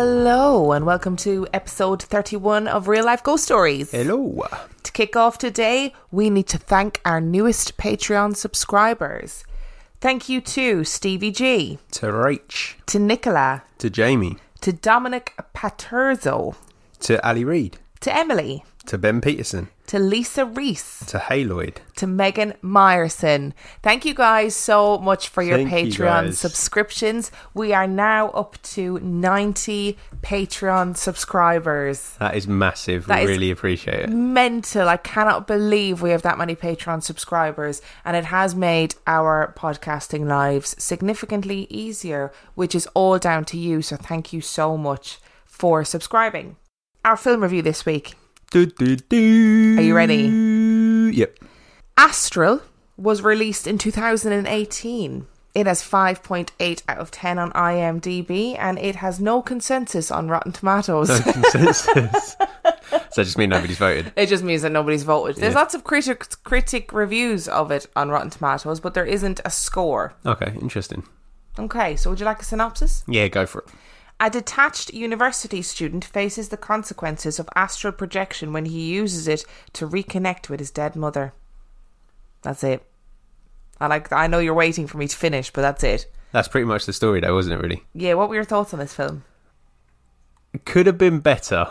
Hello, and welcome to episode 31 of Real Life Ghost Stories. Hello. To kick off today, we need to thank our newest Patreon subscribers. Thank you to Stevie G, To Rach. to Nicola, To Jamie. to Dominic Paterzo, To Ali Reid. to Emily, To Ben Peterson. to Lisa Reese, To Haloid. to Megan Myerson. Thank you guys so much for your Thank Patreon guys. subscriptions. We are now up to 90 Patreon subscribers. That is massive. That we really appreciate it. mental. I cannot believe we have that many Patreon subscribers, and it has made our podcasting lives significantly easier, which is all down to you. So, thank you so much for subscribing. Our film review this week Do, do, do. Are you ready? Yep. Astral was released in 2018. It has 5.8 out of 10 on IMDb, and it has no consensus on Rotten Tomatoes. No consensus. Does that just mean nobody's voted? It just means that nobody's voted. There's Yeah. lots of critic critic reviews of it on Rotten Tomatoes, but there isn't a score. Okay, interesting. Okay, so would you like a synopsis? Yeah, go for it. A detached university student faces the consequences of astral projection when he uses it to reconnect with his dead mother. That's it. I like. I know you're waiting for me to finish, but that's it. That's pretty much the story, though, wasn't it, really? Yeah. What were your thoughts on this film? It could have been better.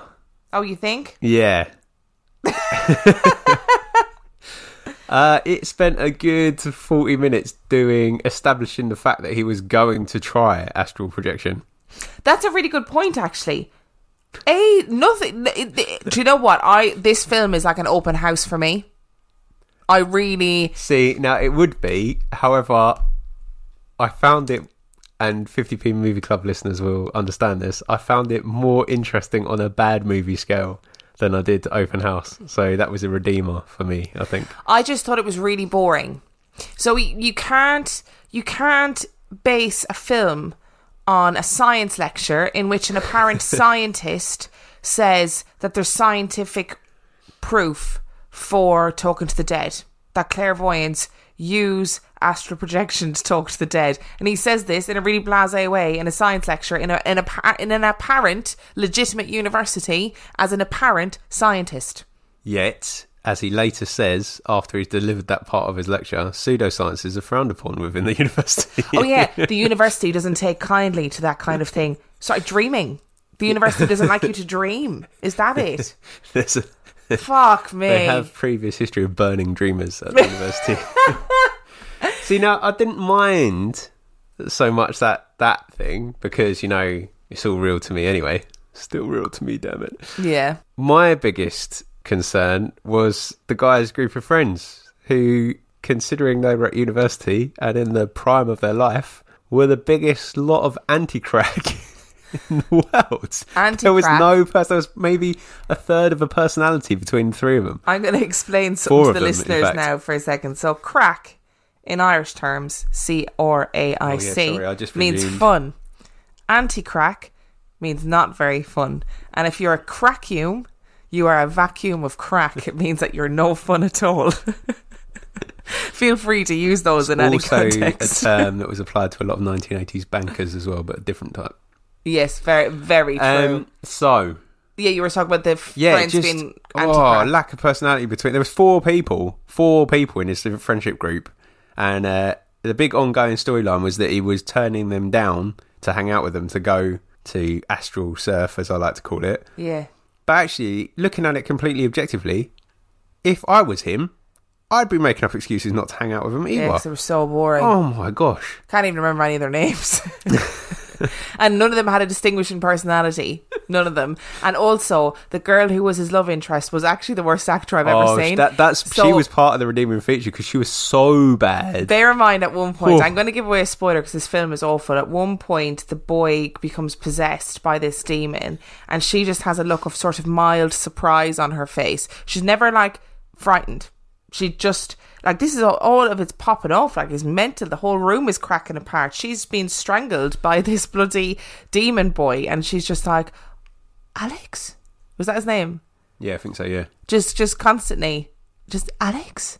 Oh, you think? Yeah. uh, it spent a good 40 minutes doing establishing the fact that he was going to try astral projection. That's a really good point, actually. A nothing. Do you know what? I this film is like an open house for me. I really See, now it would be, however, I found it, and 50p Movie Club listeners will understand this, I found it more interesting on a bad movie scale than I did Open House. So that was a redeemer for me, I think. I just thought it was really boring. So you can't you can't base a film on a science lecture in which an apparent scientist says that there's scientific proof for talking to the dead. That clairvoyants use astral projection to talk to the dead, and he says this in a really blasé way in a science lecture in a in a in an apparent legitimate university as an apparent scientist. Yet, as he later says, after he's delivered that part of his lecture, pseudosciences are frowned upon within the university. Oh yeah, the university doesn't take kindly to that kind of thing. Sorry, dreaming. The university doesn't like you to dream. Is that it? A, Fuck me. they have previous history of burning dreamers at the university. See, now I didn't mind so much that that thing because you know it's all real to me anyway. Still real to me, damn it. yeah. My biggest concern was the guy's group of friends who, considering they were at university and in the prime of their life, were the biggest lot of anti-crack in the world. Anti-crack. There was no person. There was maybe a third of a personality between the three of them. I'm going to explain Four something of to the them, listeners now for a second. So, crack in Irish terms, C R A I Oh, C, just means fun. Anti crack means not very fun. And if you're a crackume, you are a vacuum of crack. It means that you're no fun at all. Feel free to use those in any also, a term that was applied to a lot of 1980s bankers as well, but a different type. yes, very, very true. Um, so yeah, you were talking about the yeah, friends just being oh, lack of personality between. There was four people, four people in this friendship group, and uh, the big ongoing storyline was that he was turning them down to hang out with them to go to astral surf, as I like to call it. yeah. But actually, looking at it completely objectively, if I was him, I'd be making up excuses not to hang out with him either. Yeah, 'cause they were so boring. oh my gosh. Can't even remember any of their names. and none of them had a distinguishing personality. None of them. And also, the girl who was his love interest was actually the worst actor I've ever Oh, seen. that, that's she was part of the redeeming feature because she was so bad. Bear in mind, at one point, Oh. I'm going to give away a spoiler because this film is awful. At one point, the boy becomes possessed by this demon, and she just has a look of sort of mild surprise on her face. She's never like frightened. She just like this is all, all of it's popping off like it's mental. The whole room is cracking apart. She's been strangled by this bloody demon boy, and she's just like, Alex, was that his name? yeah, I think so. Yeah. just just constantly just alex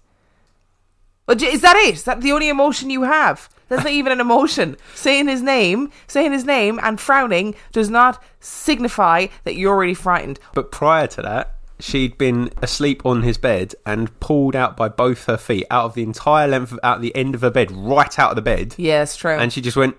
is that it is that the only emotion you have that's not even an emotion saying his name saying his name and frowning does not signify that you're really frightened But prior to that, she'd been asleep on his bed and pulled out by both her feet out of the entire length of out the end of her bed, right out of the bed. yeah it's true And she just went,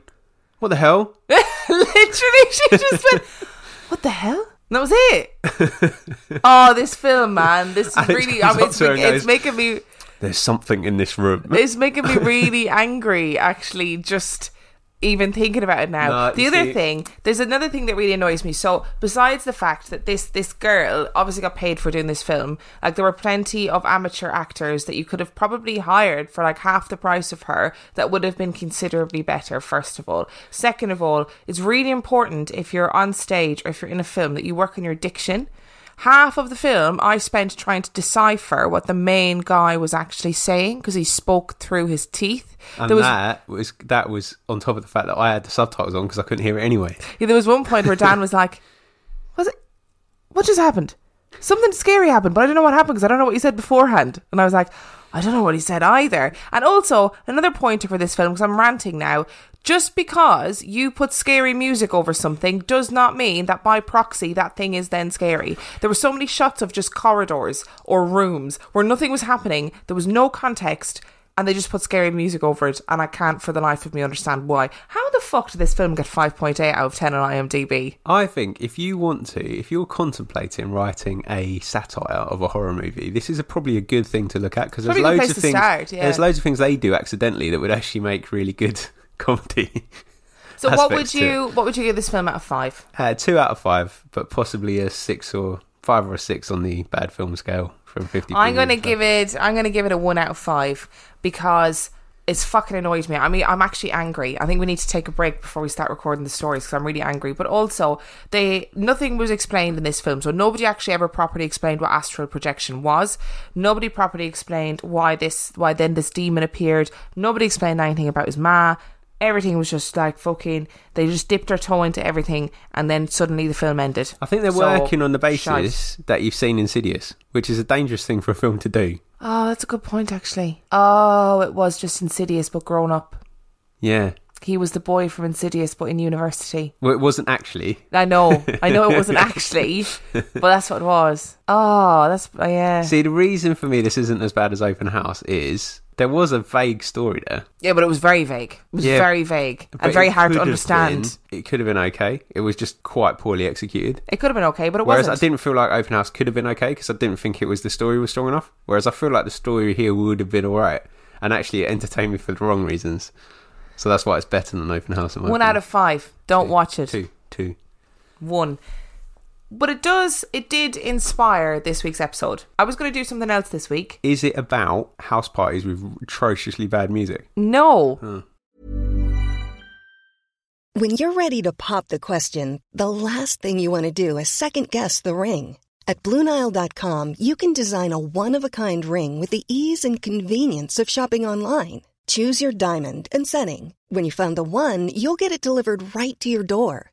"What the hell?" literally she just went what the hell and that was it oh this film man this is really, I mean, it's, make- it's making me There's something in this room. It's making me really angry, actually, just even thinking about it now. No, the other see- thing, there's another thing that really annoys me. So, besides the fact that this this girl obviously got paid for doing this film, like there were plenty of amateur actors that you could have probably hired for like half the price of her that would have been considerably better. First of all, second of all, it's really important if you're on stage or if you're in a film that you work on your diction half of the film I spent trying to decipher what the main guy was actually saying because he spoke through his teeth. And there was that was that was on top of the fact that I had the subtitles on because I couldn't hear it anyway. yeah, there was one point where Dan was like, "Was it? What just happened? Something scary happened, but I don't know what happened because I don't know what you said beforehand." And I was like, "I don't know what he said either." And also another pointer for this film because I'm ranting now. Just because you put scary music over something does not mean that by proxy that thing is then scary. There were so many shots of just corridors or rooms where nothing was happening, there was no context, and they just put scary music over it, and I can't for the life of me understand why. How the fuck did this film get 5.8 out of 10 on IMDb? I think if you want to, if you're contemplating writing a satire of a horror movie, this is a, probably a good thing to look at because there's loads of things. start, yeah. There's loads of things they do accidentally that would actually make really good comedy. So what would you what would you give this film out of 5? Uh, two out of five, but possibly a six or five or a six on the bad film scale from fifty. I'm going to give it I'm going to give it a 1 out of 5 because it's fucking annoyed me. I mean, I'm actually angry. I think we need to take a break before we start recording the stories because I'm really angry. But also, they nothing was explained in this film, so nobody actually ever properly explained what astral projection was. Nobody properly explained why this, why then this demon appeared. Nobody explained anything about his ma. Everything was just like fucking. They just dipped their toe into everything, and then suddenly the film ended. I think they're So, working on the basis shite. that you've seen Insidious, which is a dangerous thing for a film to do. Oh, that's a good point, actually. Oh, it was just Insidious, but grown up. Yeah. He was the boy from Insidious, but in university. Well, it wasn't actually. I know, I know it wasn't actually, but that's what it was. Oh, that's yeah, See, the reason for me this isn't as bad as Open House is there was a vague story there. yeah, but it was very vague. It was Yeah, very vague and very hard to understand. been- it could have been okay. It was just quite poorly executed. It could have been okay, but it Whereas wasn't. Whereas I didn't feel like Open House could have been okay because I didn't think it was the story was strong enough. Whereas I feel like the story here would have been alright and actually it entertained me for the wrong reasons. So that's why it's better than Open House. in my One out of five. Don't Two. watch it. two, two. One. But it does. It did inspire this week's episode. I was going to do something else this week. Is it about house parties with atrociously bad music? No, hmm. When you're ready to pop the question, the last thing you want to do is second guess the ring. At Bluenile.com, you can design a one of a kind ring with the ease and convenience of shopping online. Choose your diamond and setting. When you find the one, you'll get it delivered right to your door.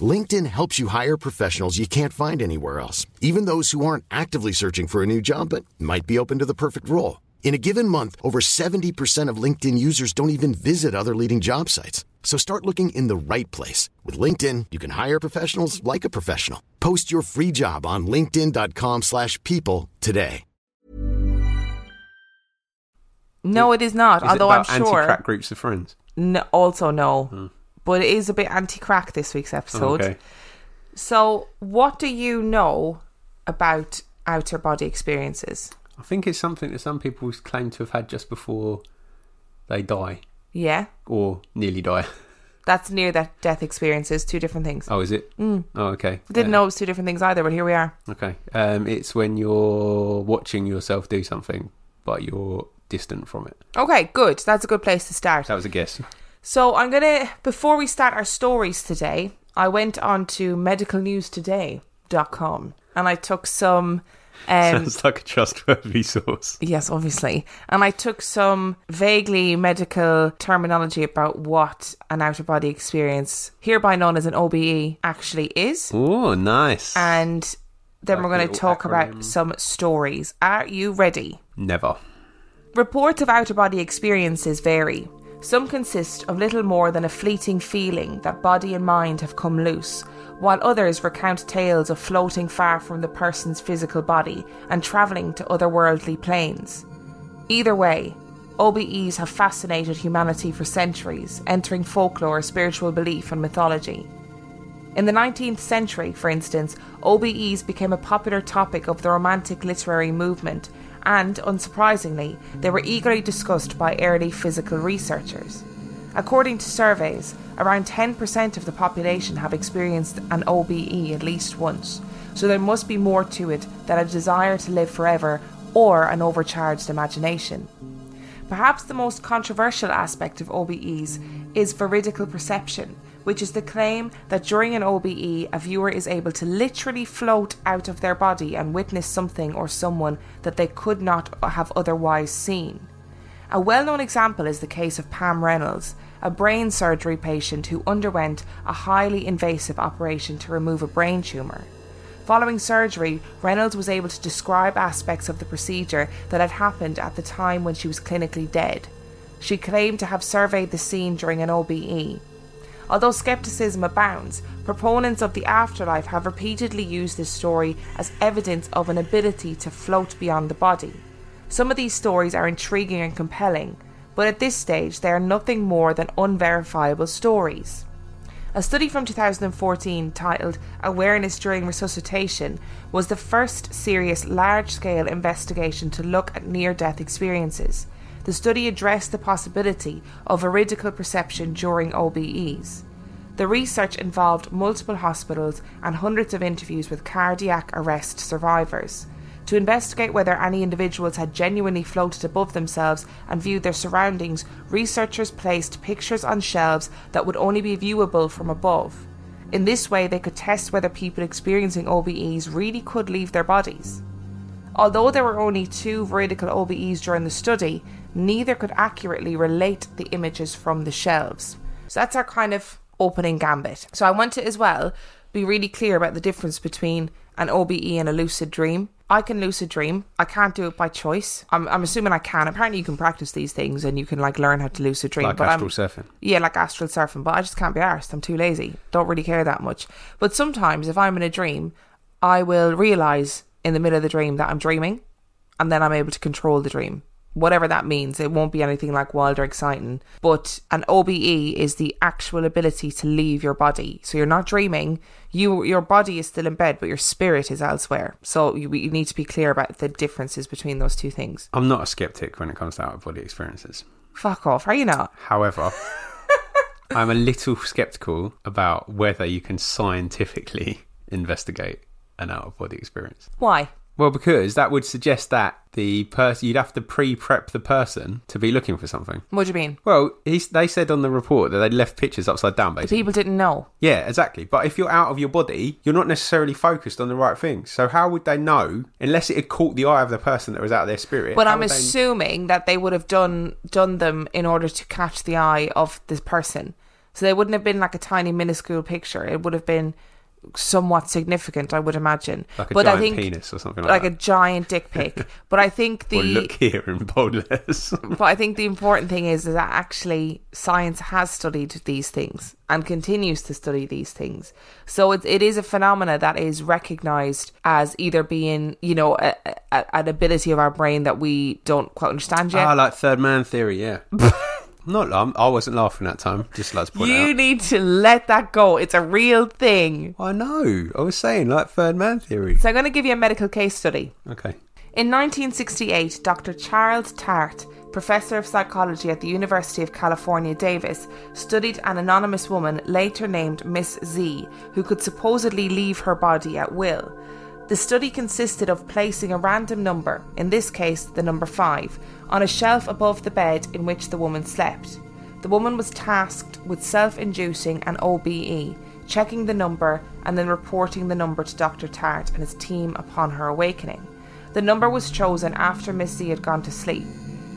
LinkedIn helps you hire professionals you can't find anywhere else, even those who aren't actively searching for a new job but might be open to the perfect role. In a given month, over 70% of LinkedIn users don't even visit other leading job sites. So start looking in the right place. With LinkedIn, you can hire professionals like a professional. Post your free job on linkedin.com/people slash people today. No, it is not. Is although it I'm about sure. anti-crack groups of friends? No, also no. Hmm. But it is a bit anti-crack this week's episode. okay. So, what do you know about outer body experiences? I think it's something that some people claim to have had just before they die Yeah, or nearly die. that's near that death experiences. Two different things. Oh, is it? Mm. Oh, okay. Didn't Yeah. know it was two different things either, but here we are. Okay. Um, it's when you're watching yourself do something, but you're distant from it. Okay, good. That's a good place to start. That was a guess. So I'm gonna before we start our stories today, I went on to medicalnewstoday.com and I took some um Sounds like a trustworthy source. Yes, obviously. And I took some vaguely medical terminology about what an outer body experience, hereby known as an OBE, actually is. Oh, nice. And then Like we're going to talk about some stories. Are you ready? Never. Reports of outer body experiences vary. Some consist of little more than a fleeting feeling that body and mind have come loose, while others recount tales of floating far from the person's physical body and travelling to otherworldly planes. Either way, OBEs have fascinated humanity for centuries, entering folklore, spiritual belief, and mythology. In the 19th century, for instance, OBEs became a popular topic of the Romantic literary movement, and, unsurprisingly, they were eagerly discussed by early psychical researchers. According to surveys, around 10% of the population have experienced an OBE at least once, so there must be more to it than a desire to live forever or an overcharged imagination. Perhaps the most controversial aspect of OBEs is veridical perception, which is the claim that during an OBE, a viewer is able to literally float out of their body and witness something or someone that they could not have otherwise seen. A well known example is the case of Pam Reynolds, a brain surgery patient who underwent a highly invasive operation to remove a brain tumour. Following surgery, Reynolds was able to describe aspects of the procedure that had happened at the time when she was clinically dead. She claimed to have surveyed the scene during an OBE. Although skepticism abounds, proponents of the afterlife have repeatedly used this story as evidence of an ability to float beyond the body. Some of these stories are intriguing and compelling, but at this stage they are nothing more than unverifiable stories. A study from 2014 titled Awareness During Resuscitation was the first serious large scale investigation to look at near death experiences. The study addressed the possibility of veridical perception during OBEs. The research involved multiple hospitals and hundreds of interviews with cardiac arrest survivors. To investigate whether any individuals had genuinely floated above themselves and viewed their surroundings, researchers placed pictures on shelves that would only be viewable from above. In this way, they could test whether people experiencing OBEs really could leave their bodies. Although there were only two veridical OBEs during the study, neither could accurately relate the images from the shelves. So that's our kind of opening gambit. So I want to as well be really clear about the difference between an OBE and a lucid dream. I can lucid dream. I can't do it by choice. I'm, I'm assuming I can. Apparently, you can practice these things and you can like learn how to lucid dream. Like but I'm- astral surfing. yeah, like astral surfing, but I just can't be arsed. I'm too lazy. Don't really care that much. But sometimes if I'm in a dream, I will realise in the middle of the dream that I'm dreaming and then I'm able to control the dream. Whatever that means, it won't be anything like wild or exciting. But an OBE is the actual ability to leave your body. So you're not dreaming. You your body is still in bed, but your spirit is elsewhere. So you, you need to be clear about the differences between those two things. I'm not a skeptic when it comes to out of body experiences. Fuck off, are you not? However, I'm a little skeptical about whether you can scientifically investigate an out of body experience. Why? Well, because that would suggest that the person you'd have to pre-prep the person to be looking for something. What do you mean? Well, he's, they said on the report that they'd left pictures upside down, The people didn't know. Yeah, exactly. But if you're out of your body, you're not necessarily focused on the right things. So how would they know unless it had caught the eye of the person that was out of their spirit? But how I'm would they- assuming that they would have done done them in order to catch the eye of this person. So they wouldn't have been like a tiny minuscule picture. It would have been somewhat significant, I would imagine. Like a but giant I think penis or something like, like a giant dick pic. but I think the or look here in bold but I think the important thing is, is that actually science has studied these things and continues to study these things. So it, it is a phenomena that is recognized as either being, you know, a, a, an ability of our brain that we don't quite understand yet. Ah, like third man theory, yeah. Not, I'm, I wasn't laughing that time. Just like to point you out. need to let that go. It's a real thing. I know. I was saying like third man theory. So I'm going to give you a medical case study. Okay. In 1968, Dr. Charles Tart, professor of psychology at the University of California, Davis, studied an anonymous woman later named Miss Z, who could supposedly leave her body at will. The study consisted of placing a random number, in this case the number 5, on a shelf above the bed in which the woman slept. The woman was tasked with self inducing an OBE, checking the number, and then reporting the number to Dr. Tart and his team upon her awakening. The number was chosen after Miss Z had gone to sleep.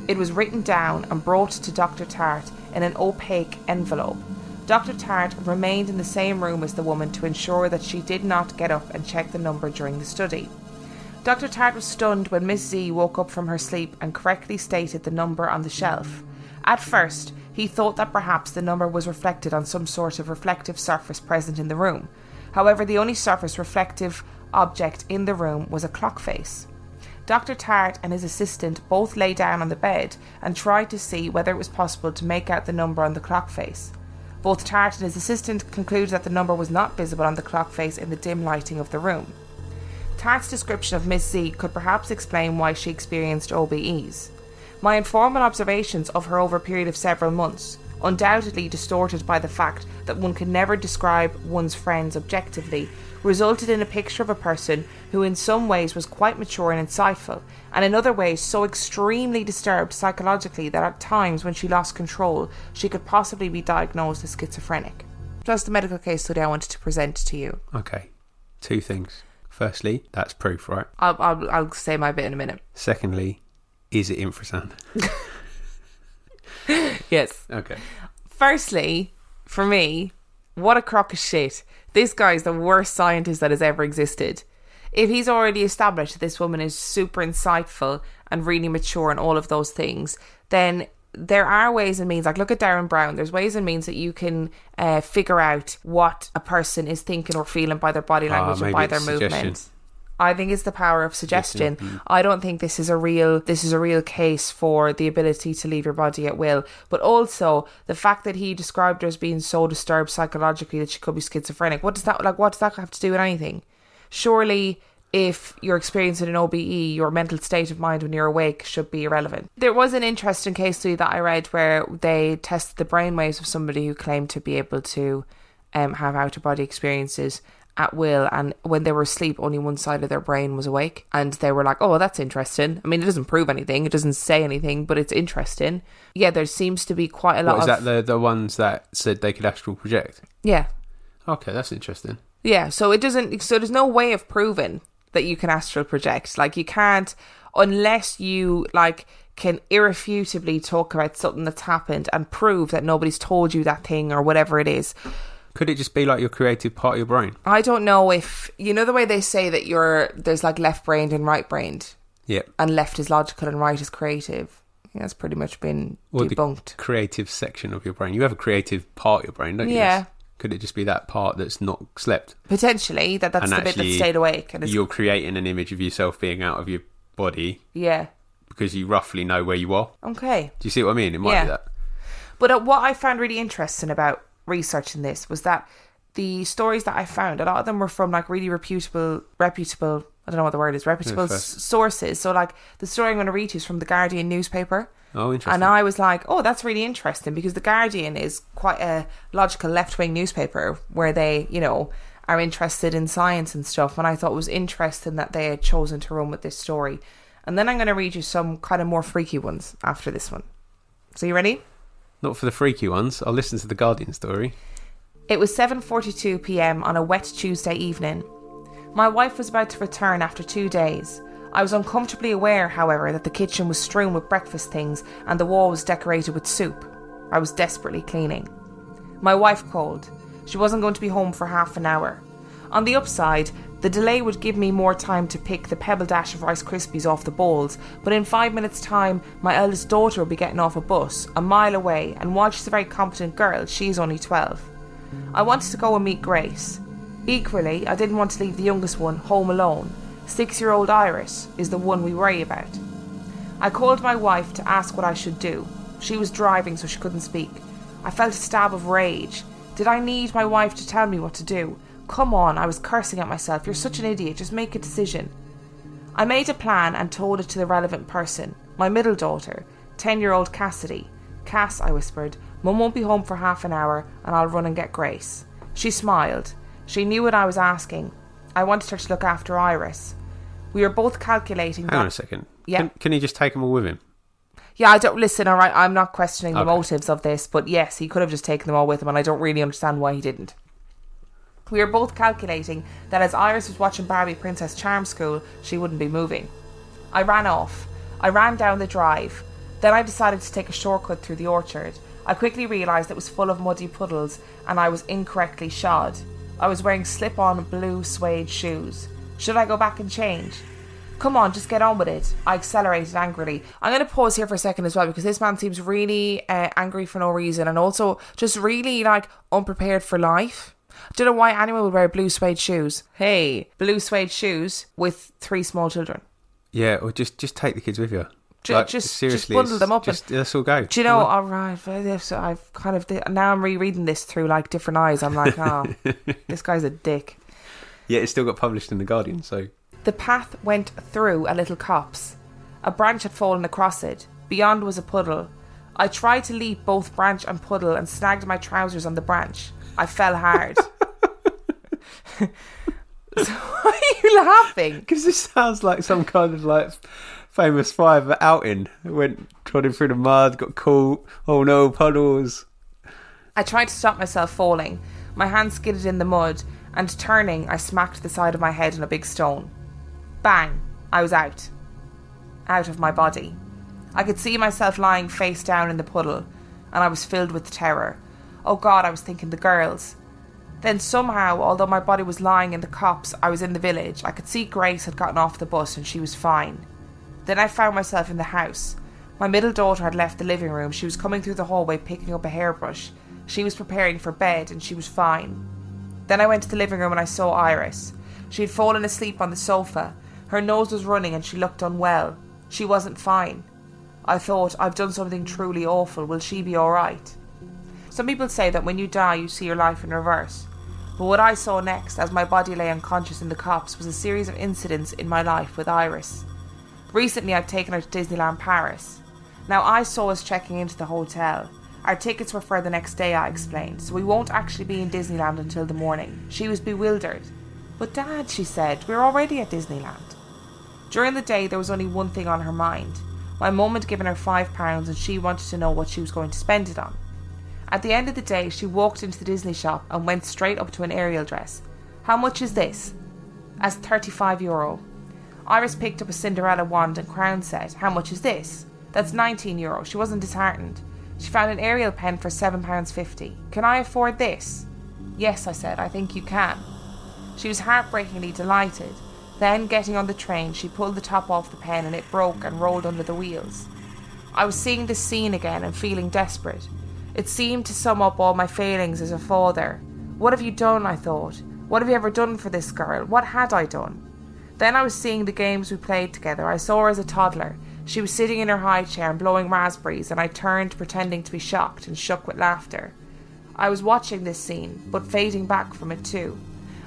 It was written down and brought to Dr. Tart in an opaque envelope. Dr. Tart remained in the same room as the woman to ensure that she did not get up and check the number during the study. Dr. Tart was stunned when Miss Z woke up from her sleep and correctly stated the number on the shelf. At first, he thought that perhaps the number was reflected on some sort of reflective surface present in the room. However, the only surface reflective object in the room was a clock face. Dr. Tart and his assistant both lay down on the bed and tried to see whether it was possible to make out the number on the clock face. Both Tart and his assistant concluded that the number was not visible on the clock face in the dim lighting of the room. Tart's description of Miss Z could perhaps explain why she experienced OBEs. My informal observations of her over a period of several months, undoubtedly distorted by the fact that one can never describe one's friends objectively, resulted in a picture of a person who in some ways was quite mature and insightful, and in other ways so extremely disturbed psychologically that at times when she lost control, she could possibly be diagnosed as schizophrenic. That's the medical case study I wanted to present to you. Okay. Two things. Firstly, that's proof, right? I'll, I'll, I'll say my bit in a minute. Secondly, is it infrasound? Yes. Okay. Firstly, for me, what a crock of shit. This guy's the worst scientist that has ever existed. If he's already established that this woman is super insightful and really mature and all of those things, then there are ways and means. Like, look at Derren Brown. There's ways and means that you can uh, figure out what a person is thinking or feeling by their body Ah, language and maybe by their movements. I think it's the power of suggestion. I don't think this is a real this is a real case for the ability to leave your body at will. But also the fact that he described her as being so disturbed psychologically that she could be schizophrenic. What does that like what does that have to do with anything? Surely if you're experiencing an OBE, your mental state of mind when you're awake should be irrelevant. There was an interesting case study that I read where they tested the brainwaves of somebody who claimed to be able to um, have out of body experiences at will and when they were asleep only one side of their brain was awake and they were like oh well, that's interesting i mean it doesn't prove anything it doesn't say anything but it's interesting yeah there seems to be quite a lot What is of that? The the ones that said they could astral project. yeah Okay, that's interesting. yeah so it doesn't so there's no way of proving that you can astral project like you can't unless you like can irrefutably talk about something that's happened and prove that nobody's told you that thing or whatever it is Could it just be like your creative part of your brain? I don't know if you know the way they say that you're there's like left brained and right brained, Yep. and left is logical and right is creative. That's pretty much been Or debunked. creative section of your brain. You have a creative part of your brain, don't you? Yeah. Yes. Could it just be that part that's not slept? Potentially, that that's and the bit that stayed awake. And You're creating an image of yourself being out of your body yeah, because you roughly know where you are. okay. Do you see what I mean? It might Yeah. be that. But uh, what I found really interesting about researching this was that the stories that I found, a lot of them were from like really reputable, reputable. I don't know what the word is, reputable s- sources. So, like the story I'm going to read you is from the Guardian newspaper. Oh, interesting. And I was like, oh, that's really interesting because The Guardian is quite a logical left wing newspaper where they, you know, are interested in science and stuff. And I thought it was interesting that they had chosen to run with this story. And then I'm going to read you some kind of more freaky ones after this one. So you ready? Not for the freaky ones. I'll listen to the Guardian story. It was 7:42 p.m. on a wet Tuesday evening. My wife was about to return after 2 days. I was uncomfortably aware, however, that the kitchen was strewn with breakfast things and the wall was decorated with soup. I was desperately cleaning. My wife called. She wasn't going to be home for half an hour. On the upside, the delay would give me more time to pick the pebble dash of Rice Krispies off the bowls, but in five minutes' time, my eldest daughter will be getting off a bus a mile away, and while she's a very competent girl, she's only 12. I wanted to go and meet Grace. Equally, I didn't want to leave the youngest one home alone. Six year old Iris is the one we worry about. I called my wife to ask what I should do. She was driving, so she couldn't speak. I felt a stab of rage. Did I need my wife to tell me what to do? Come on, I was cursing at myself. You're such an idiot. Just make a decision. I made a plan and told it to the relevant person, my middle daughter, 10 year old Cassidy. Cass, I whispered, Mum won't be home for half an hour and I'll run and get Grace. She smiled. She knew what I was asking. I wanted her to look after Iris. We were both calculating. Hang that- on a second. Yeah. Can, can he just take them all with him? Yeah, I don't listen. All right, I'm not questioning the Okay. motives of this, but yes, he could have just taken them all with him, and I don't really understand why he didn't. We were both calculating that as Iris was watching Barbie Princess Charm School, she wouldn't be moving. I ran off. I ran down the drive. Then I decided to take a shortcut through the orchard. I quickly realised it was full of muddy puddles and I was incorrectly shod. I was wearing slip on blue suede shoes. Should I go back and change? Come on, just get on with it. I accelerated angrily. I'm going to pause here for a second as well because this man seems really uh, angry for no reason and also just really like unprepared for life. I Don't know why anyone would wear blue suede shoes. Hey, blue suede shoes with three small children. Yeah, or just just take the kids with you. Like, just- just seriously, bundle them up and- Just, let's all go. Do you know? All right, well, yes, so I've kind of now I'm rereading this through like different eyes. I'm like, oh, this guy's a dick. Yeah, it still got published in the Guardian, so The path went through a little copse. A branch had fallen across it. Beyond was a puddle. I tried to leap both branch and puddle and snagged my trousers on the branch. I fell hard. so why are you laughing? because this sounds like some kind of like famous five outing. Went trotting through the mud, got caught. Oh no, puddles. I tried to stop myself falling. My hand skidded in the mud, and turning, I smacked the side of my head on a big stone. Bang! I was out. Out of my body. I could see myself lying face down in the puddle, and I was filled with terror. Oh God, I was thinking the girls. Then somehow, although my body was lying in the copse, I was in the village. I could see Grace had gotten off the bus and she was fine. Then I found myself in the house. My middle daughter had left the living room. She was coming through the hallway picking up a hairbrush. She was preparing for bed and she was fine. Then I went to the living room and I saw Iris. She had fallen asleep on the sofa. Her nose was running and she looked unwell. She wasn't fine. I thought, I've done something truly awful. Will she be alright? Some people say that when you die, you see your life in reverse. But what I saw next, as my body lay unconscious in the copse, was a series of incidents in my life with Iris. Recently, I'd taken her to Disneyland Paris. Now, I saw us checking into the hotel. Our tickets were for the next day, I explained, so we won't actually be in Disneyland until the morning. She was bewildered. But, Dad, she said, we're already at Disneyland. During the day, there was only one thing on her mind. My mum had given her five pounds and she wanted to know what she was going to spend it on. At the end of the day, she walked into the Disney shop and went straight up to an Ariel dress. How much is this? As 35 euro. Iris picked up a Cinderella wand and crown set. How much is this? That's 19 euro. She wasn't disheartened. She found an Ariel pen for £7.50. Can I afford this? Yes, I said, I think you can. She was heartbreakingly delighted. Then, getting on the train, she pulled the top off the pen and it broke and rolled under the wheels. I was seeing this scene again and feeling desperate. It seemed to sum up all my failings as a father. What have you done? I thought. What have you ever done for this girl? What had I done? Then I was seeing the games we played together. I saw her as a toddler. She was sitting in her high chair and blowing raspberries, and I turned, pretending to be shocked and shook with laughter. I was watching this scene, but fading back from it too.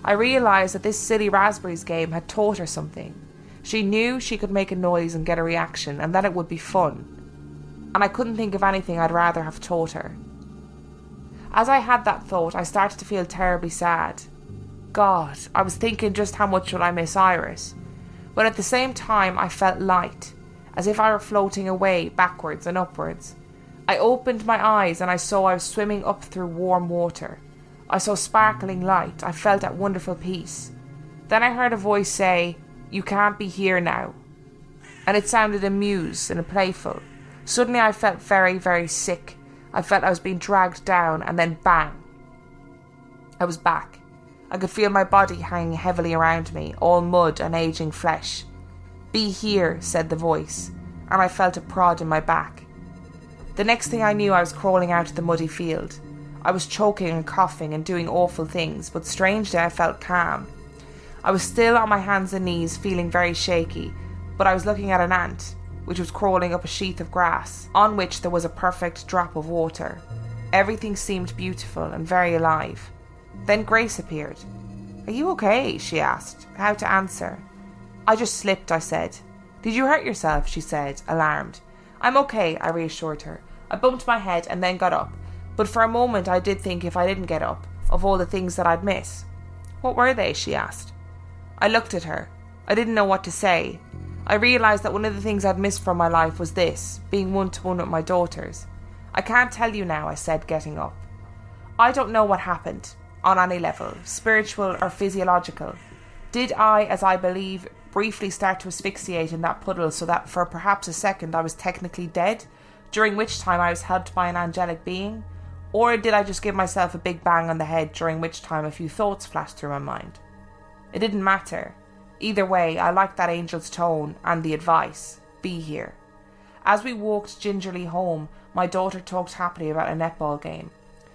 I realised that this silly raspberries game had taught her something. She knew she could make a noise and get a reaction, and that it would be fun. And I couldn't think of anything I'd rather have taught her. As I had that thought, I started to feel terribly sad. God, I was thinking just how much would I miss Iris. But at the same time, I felt light, as if I were floating away backwards and upwards. I opened my eyes and I saw I was swimming up through warm water. I saw sparkling light. I felt at wonderful peace. Then I heard a voice say, You can't be here now. And it sounded amused and playful. Suddenly I felt very, very sick. I felt I was being dragged down, and then bang. I was back. I could feel my body hanging heavily around me, all mud and aging flesh. Be here, said the voice, and I felt a prod in my back. The next thing I knew, I was crawling out of the muddy field. I was choking and coughing and doing awful things, but strangely I felt calm. I was still on my hands and knees, feeling very shaky, but I was looking at an ant, which was crawling up a sheath of grass, on which there was a perfect drop of water. Everything seemed beautiful and very alive. Then Grace appeared. Are you okay? she asked. How to answer? I just slipped, I said. Did you hurt yourself? she said, alarmed. I'm okay, I reassured her. I bumped my head and then got up, but for a moment I did think if I didn't get up, of all the things that I'd miss. What were they? she asked. I looked at her. I didn't know what to say. I realised that one of the things I'd missed from my life was this being one to one with my daughters. I can't tell you now, I said, getting up. I don't know what happened, on any level, spiritual or physiological. Did I, as I believe, briefly start to asphyxiate in that puddle so that for perhaps a second I was technically dead, during which time I was helped by an angelic being? Or did I just give myself a big bang on the head, during which time a few thoughts flashed through my mind? It didn't matter. Either way, I liked that angel's tone and the advice be here. As we walked gingerly home, my daughter talked happily about a netball game.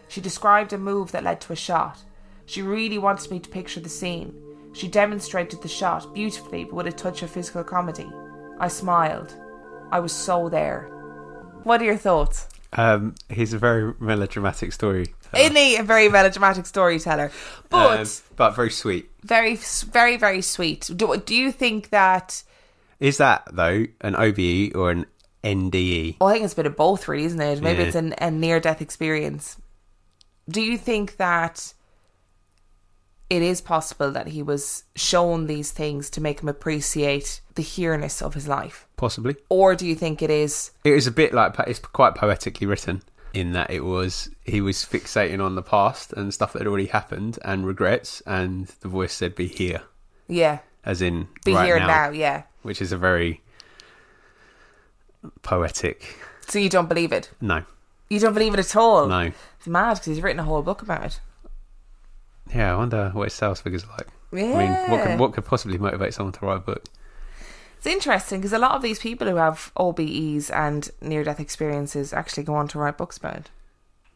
She described a move that led to a shot. She really wanted me to picture the scene. She demonstrated the shot beautifully, but with a touch of physical comedy. I smiled. I was so there. What are your thoughts? Um, he's a very melodramatic story. Isn't he a very melodramatic storyteller? But Um, but very sweet. very, very, very sweet. Do, do you think that? Is that though an OBE or an? NDE? Well, I think it's a bit of both, really, isn't it? Maybe Yeah. it's an, a near-death experience. Do you think that it is possible that he was shown these things to make him appreciate the here-ness of his life, Possibly. or do you think it is? It is a bit like it's quite poetically written in that it was he was fixating on the past and stuff that had already happened and regrets, and the voice said, "Be here," Yeah, as in be right here now, now. Yeah. which is a very poetic. So you don't believe it? No, You don't believe it at all? no. It's mad because he's written a whole book about it. Yeah, I wonder what his sales figures are like. Yeah. I mean, what could what could possibly motivate someone to write a book? It's interesting because a lot of these people who have OBEs and near death experiences actually go on to write books about it.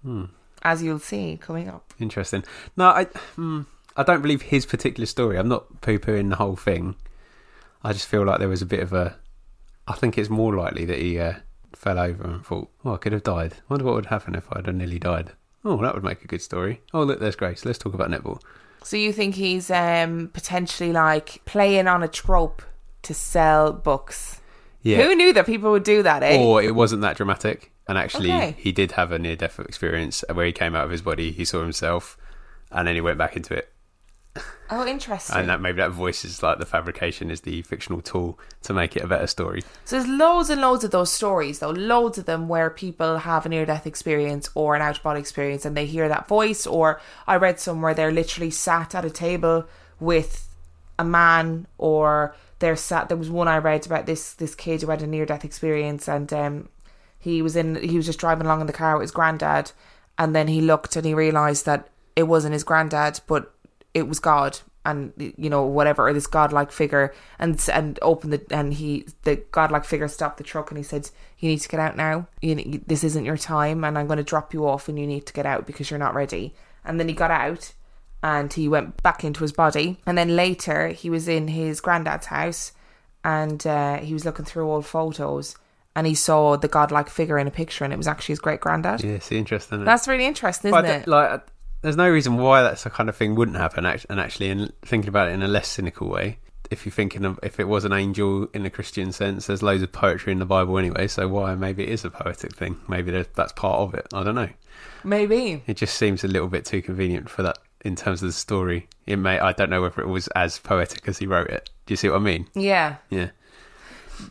Hmm. As you'll see coming up. Interesting. No, I hmm, I don't believe his particular story. I'm not poo pooing the whole thing. I just feel like there was a bit of a. I think it's more likely that he uh, fell over and thought, "Oh, I could have died. wonder what would happen if I'd have nearly died." Oh, that would make a good story. Oh, look, there's Grace. Let's talk about netball. So you think he's um, potentially like playing on a trope to sell books? Yeah. Who knew that people would do that, eh? Or it wasn't that dramatic, and actually Okay. he did have a near death experience where he came out of his body, he saw himself, and then he went back into it. Oh, interesting. And that maybe that voice is like the fabrication is the fictional tool to make it a better story. So there's loads and loads of those stories, though. Loads of them where people have a near death experience or an out of body experience and they hear that voice. Or I read somewhere they're literally sat at a table with a man or they're sat there was one I read about this this kid who had a near death experience and um he was in he was just driving along in the car with his granddad and then he looked and he realised that it wasn't his granddad but it was God and you know whatever or this godlike figure and and opened the and he the godlike figure stopped the truck and he said you need to get out now. You, this isn't your time and I'm going to drop you off and you need to get out because you're not ready. And then he got out and he went back into his body. And then later he was in his granddad's house and uh, he was looking through old photos and he saw the godlike figure in a picture and it was actually his great granddad Yeah, it's interesting. that's really interesting isn't But it? like, there's no reason why that kind of thing wouldn't happen. And actually, in thinking about it in a less cynical way, if you're thinking of if it was an angel in a Christian sense, there's loads of poetry in the Bible anyway. So why maybe it is a poetic thing? Maybe that's part of it. I don't know. maybe It just seems a little bit too convenient for that in terms of the story. It may. I don't know whether it was as poetic as he wrote it. Do you see what I mean? yeah Yeah.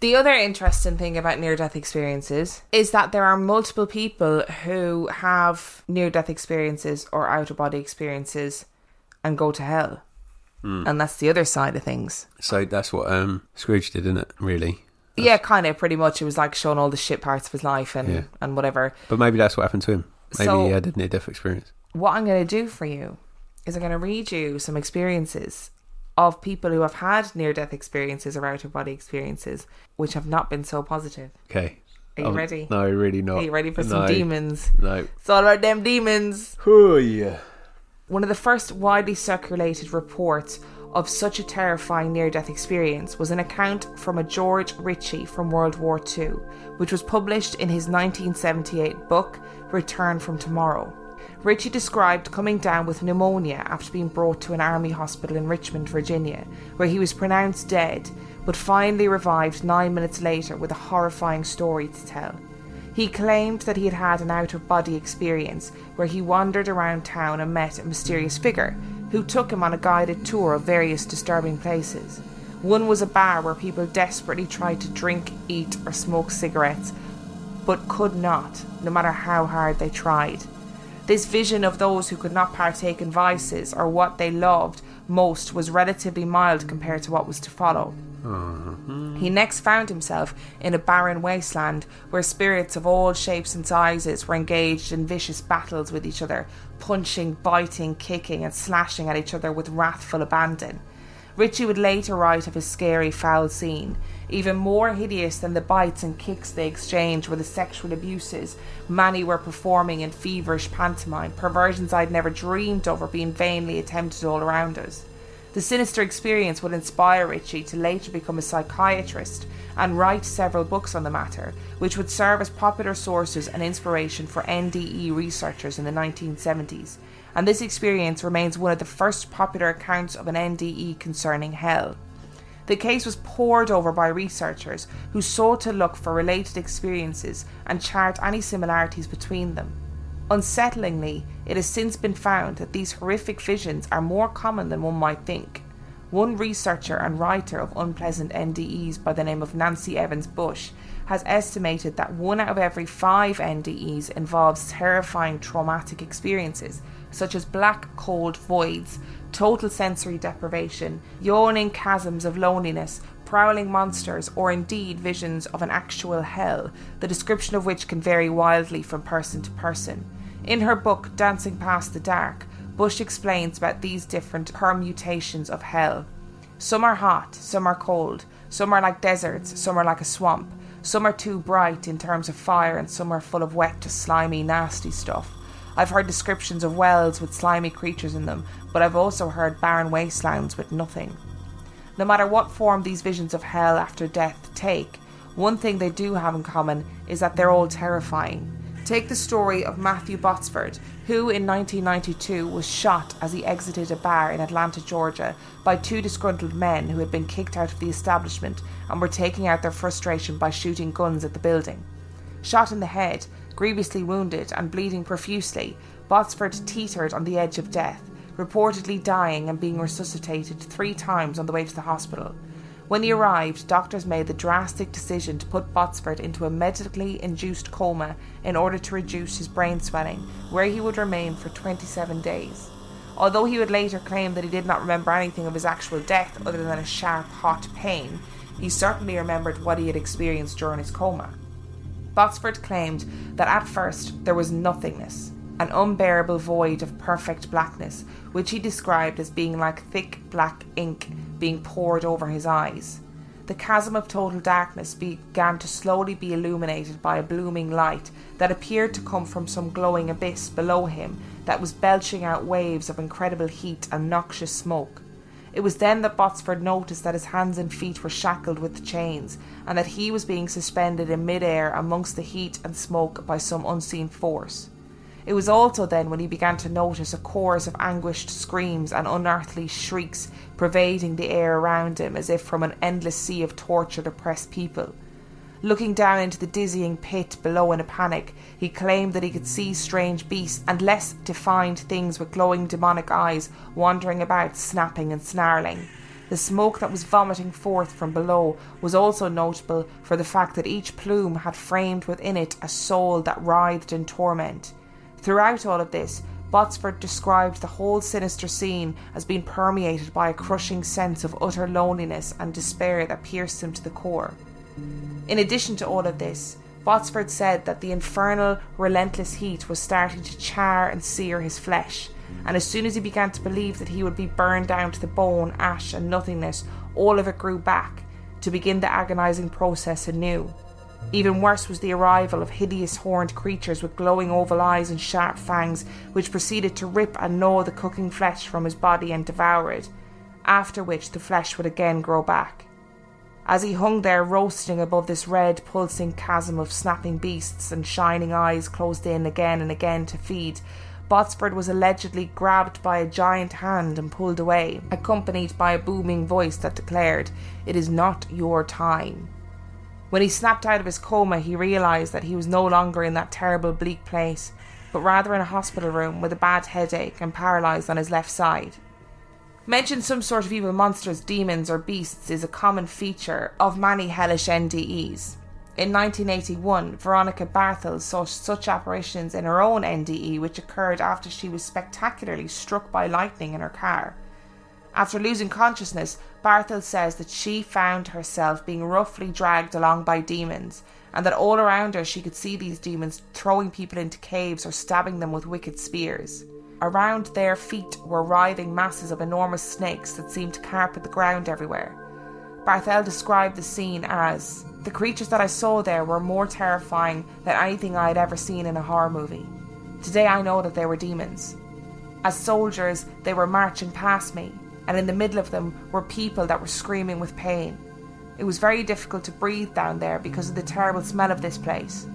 The other interesting thing about near death experiences is that there are multiple people who have near death experiences or out of body experiences and go to hell. And that's the other side of things. So that's what um, Scrooge did, isn't it? Really. yeah, kind of pretty much. It was like showing all the shit parts of his life and, Yeah. and whatever. But maybe that's what happened to him. Maybe So- he had a near death experience. What I'm going to do for you is I'm going to read you some experiences of people who have had near death experiences or out of body experiences which have not been so positive. Okay. Are you Um, ready? No, really not. Are you ready for some No. demons? No. It's all about them demons. Oh yeah. One of the first widely circulated reports of such a terrifying near death experience was an account from a George Ritchie from World War II, which was published in his 1978 book, Return from Tomorrow. Ritchie described coming down with pneumonia after being brought to an army hospital in Richmond, Virginia, where he was pronounced dead, but finally revived nine minutes later with a horrifying story to tell. He claimed that he had had an out of body experience where he wandered around town and met a mysterious figure who took him on a guided tour of various disturbing places. One was a bar where people desperately tried to drink, eat, or smoke cigarettes, but could not, no matter how hard they tried. This vision of those who could not partake in vices or what they loved most was relatively mild compared to what was to follow. Uh-huh. He next found himself in a barren wasteland where spirits of all shapes and sizes were engaged in vicious battles with each other, punching, biting, kicking, and slashing at each other with wrathful abandon. Ritchie would later write of his scary, foul scene. Even more hideous than the bites and kicks they exchanged were the sexual abuses many were performing in feverish pantomime, perversions I'd never dreamed of or being vainly attempted all around us. The sinister experience would inspire Ritchie to later become a psychiatrist and write several books on the matter, which would serve as popular sources and inspiration for NDE researchers in the 1970s. And this experience remains one of the first popular accounts of an NDE concerning hell. The case was pored over by researchers who sought to look for related experiences and chart any similarities between them. Unsettlingly, it has since been found that these horrific visions are more common than one might think. One researcher and writer of unpleasant NDEs by the name of Nancy Evans Bush has estimated that one out of every five NDEs involves terrifying traumatic experiences, such as black, cold voids, total sensory deprivation, yawning chasms of loneliness, prowling monsters, or indeed visions of an actual hell, the description of which can vary wildly from person to person. In her book, Dancing Past the Dark, Bush explains about these different permutations of hell. Some are hot, some are cold, some are like deserts, some are like a swamp, some are too bright in terms of fire, and some are full of wet, slimy, nasty stuff. I've heard descriptions of wells with slimy creatures in them, but I've also heard barren wastelands with nothing. No matter what form these visions of hell after death take, one thing they do have in common is that they're all terrifying. Take the story of Matthew Botsford, who in 1992 was shot as he exited a bar in Atlanta, Georgia, by two disgruntled men who had been kicked out of the establishment and were taking out their frustration by shooting guns at the building. Shot in the head, grievously wounded, and bleeding profusely, Botsford teetered on the edge of death, reportedly dying and being resuscitated three times on the way to the hospital. When he arrived, doctors made the drastic decision to put Botsford into a medically induced coma in order to reduce his brain swelling, where he would remain for 27 days. Although he would later claim that he did not remember anything of his actual death other than a sharp, hot pain, he certainly remembered what he had experienced during his coma. Botsford claimed that at first there was nothingness, an unbearable void of perfect blackness, which he described as being like thick black ink being poured over his eyes. The chasm of total darkness began to slowly be illuminated by a blooming light that appeared to come from some glowing abyss below him that was belching out waves of incredible heat and noxious smoke. It was then that Botsford noticed that his hands and feet were shackled with chains, and that he was being suspended in midair amongst the heat and smoke by some unseen force. It was also then when he began to notice a chorus of anguished screams and unearthly shrieks pervading the air around him as if from an endless sea of tortured, oppressed people. Looking down into the dizzying pit below in a panic, he claimed that he could see strange beasts and less defined things with glowing demonic eyes wandering about, snapping and snarling. The smoke that was vomiting forth from below was also notable for the fact that each plume had framed within it a soul that writhed in torment. Throughout all of this, Botsford described the whole sinister scene as being permeated by a crushing sense of utter loneliness and despair that pierced him to the core. In addition to all of this, Botsford said that the infernal, relentless heat was starting to char and sear his flesh, and as soon as he began to believe that he would be burned down to the bone, ash, and nothingness, all of it grew back to begin the agonizing process anew. Even worse was the arrival of hideous horned creatures with glowing oval eyes and sharp fangs, which proceeded to rip and gnaw the cooking flesh from his body and devour it, after which the flesh would again grow back. As he hung there roasting above this red, pulsing chasm of snapping beasts and shining eyes closed in again and again to feed, Botsford was allegedly grabbed by a giant hand and pulled away, accompanied by a booming voice that declared, It is not your time. When he snapped out of his coma, he realised that he was no longer in that terrible bleak place, but rather in a hospital room with a bad headache and paralysed on his left side. Mention some sort of evil monsters, demons, or beasts is a common feature of many hellish NDEs. In 1981, Veronica Barthel saw such apparitions in her own NDE, which occurred after she was spectacularly struck by lightning in her car. After losing consciousness, Barthel says that she found herself being roughly dragged along by demons, and that all around her she could see these demons throwing people into caves or stabbing them with wicked spears. Around their feet were writhing masses of enormous snakes that seemed to carpet the ground everywhere. Barthel described the scene as the creatures that I saw there were more terrifying than anything I had ever seen in a horror movie. Today I know that they were demons. As soldiers, they were marching past me, and in the middle of them were people that were screaming with pain. It was very difficult to breathe down there because of the terrible smell of this place.